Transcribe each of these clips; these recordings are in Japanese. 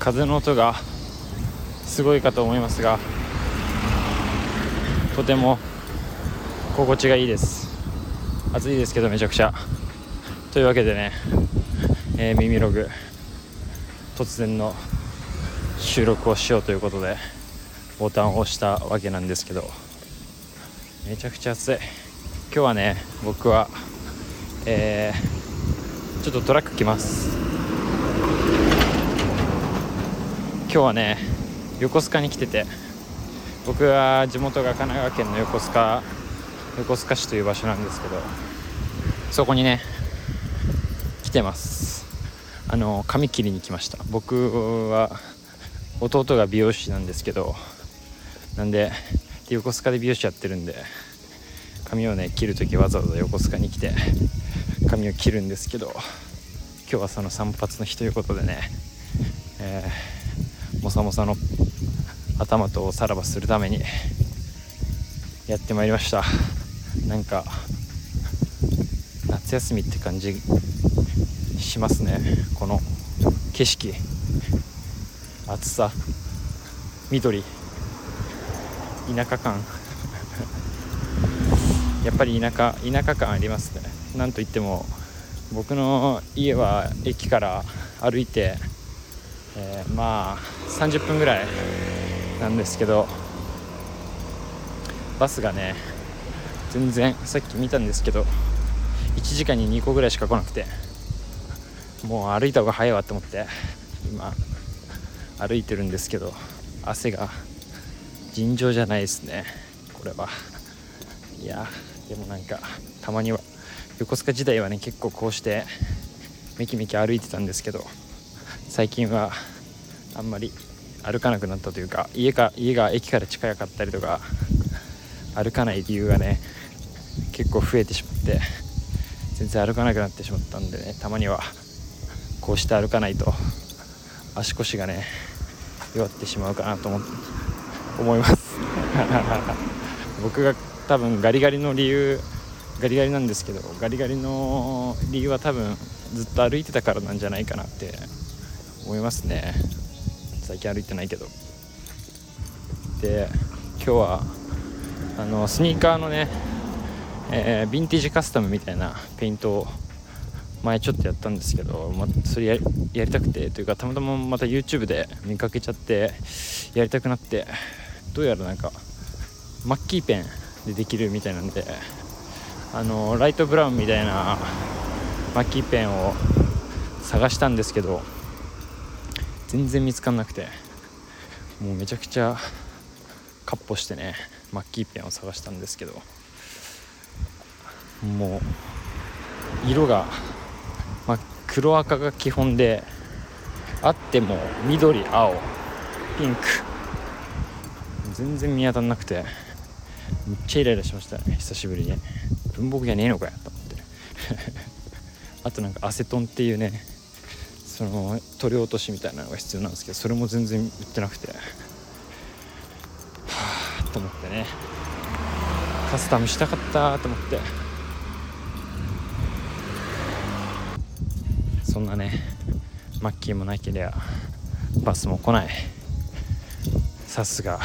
風の音がすごいかと思いますがとても心地がいいです。暑いですけどめちゃくちゃ。というわけでね、えー、耳ログ突然の収録をしようということでボタンを押したわけなんですけどめちゃくちゃ暑い。今日はね僕はえー、ちょっとトラック来ます。今日はね横須賀に来てて僕は地元が神奈川県の横須賀横須賀市という場所なんですけどそこにね来てます。あの髪切りに来ました。僕は弟が美容師なんですけどなんで横須賀で美容師やってるんで髪をね切る時わざわざ横須賀に来て髪を切るんですけど今日はその散髪の日ということでね、えー、もさもさの頭とさらばするためにやってまいりました。なんか夏休みって感じしますね。この景色。暑さ。緑。田舎感。やっぱり田舎田舎感ありますね。なんといっても僕の家は駅から歩いて、えー、まあ30分ぐらいなんですけどバスがね全然さっき見たんですけど1時間に2個ぐらいしか来なくてもう歩いた方が早いわと思って今歩いてるんですけど汗が尋常じゃないですねこれは。いやでもなんかたまには横須賀時代はね結構こうしてめきめき歩いてたんですけど最近はあんまり歩かなくなったというか家か家が駅から近かったりとか歩かない理由がね結構増えてしまって全然歩かなくなってしまったんでねたまにはこうして歩かないと足腰がね弱ってしまうかなと思思います。僕が多分ガリガリの理由ガリガリなんですけどガリガリの理由は多分ずっと歩いてたからなんじゃないかなって思いますね。最近歩いてないけど。で今日はあのスニーカーのね、えー、ヴィンテージカスタムみたいなペイントを前ちょっとやったんですけど、ま、それややりたくてというかたまたままた YouTube で見かけちゃってやりたくなってどうやらなんかマッキーペンでできるみたいなんであのライトブラウンみたいなマッキーペンを探したんですけど全然見つかんなくて。もうめちゃくちゃかっ歩してねマッキーペンを探したんですけど。もう色が、まあ、黒赤が基本であっても緑青ピンク。全然見当たんなくて。めっちゃイライラしましたね。久しぶりに。文房具じゃねえのかよと思って。あとなんかアセトンっていうねその取り落としみたいなのが必要なんですけどそれも全然売ってなくて。はあと思ってね。カスタムしたかったと思って。そんなねマッキーもなけりゃバスも来ない。さすが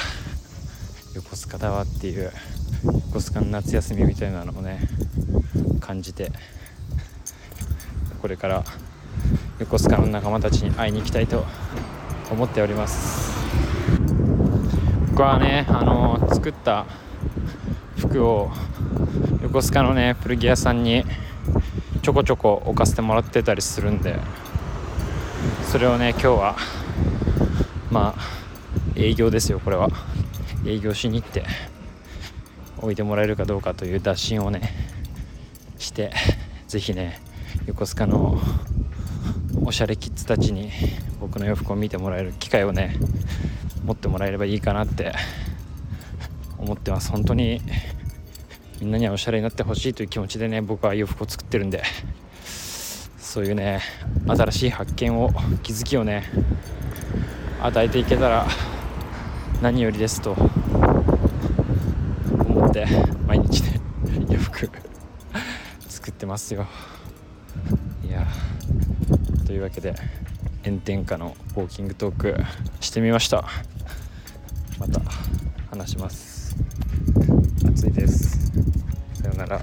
横須賀だわっていう横須賀の夏休みみたいなのをね感じてこれから横須賀の仲間たちに会いに行きたいと思っております。僕はねあの作った服を横須賀のね古着屋さんにちょこちょこ置かせてもらってたりするんでそれをね今日はまあ営業ですよこれは。営業しに行って置いてもらえるかどうかという打診をねして是非ね横須賀のおしゃれキッズたちに僕の洋服を見てもらえる機会をね持ってもらえればいいかなって思ってます。本当にみんなにはおしゃれになってほしいという気持ちでね僕は洋服を作ってるんでそういうね新しい発見を気づきをね与えていけたら何よりですと思って毎日ね洋服作ってますよ。いやというわけで炎天下のウォーキングトークしてみました。また話します。暑いです。さようなら。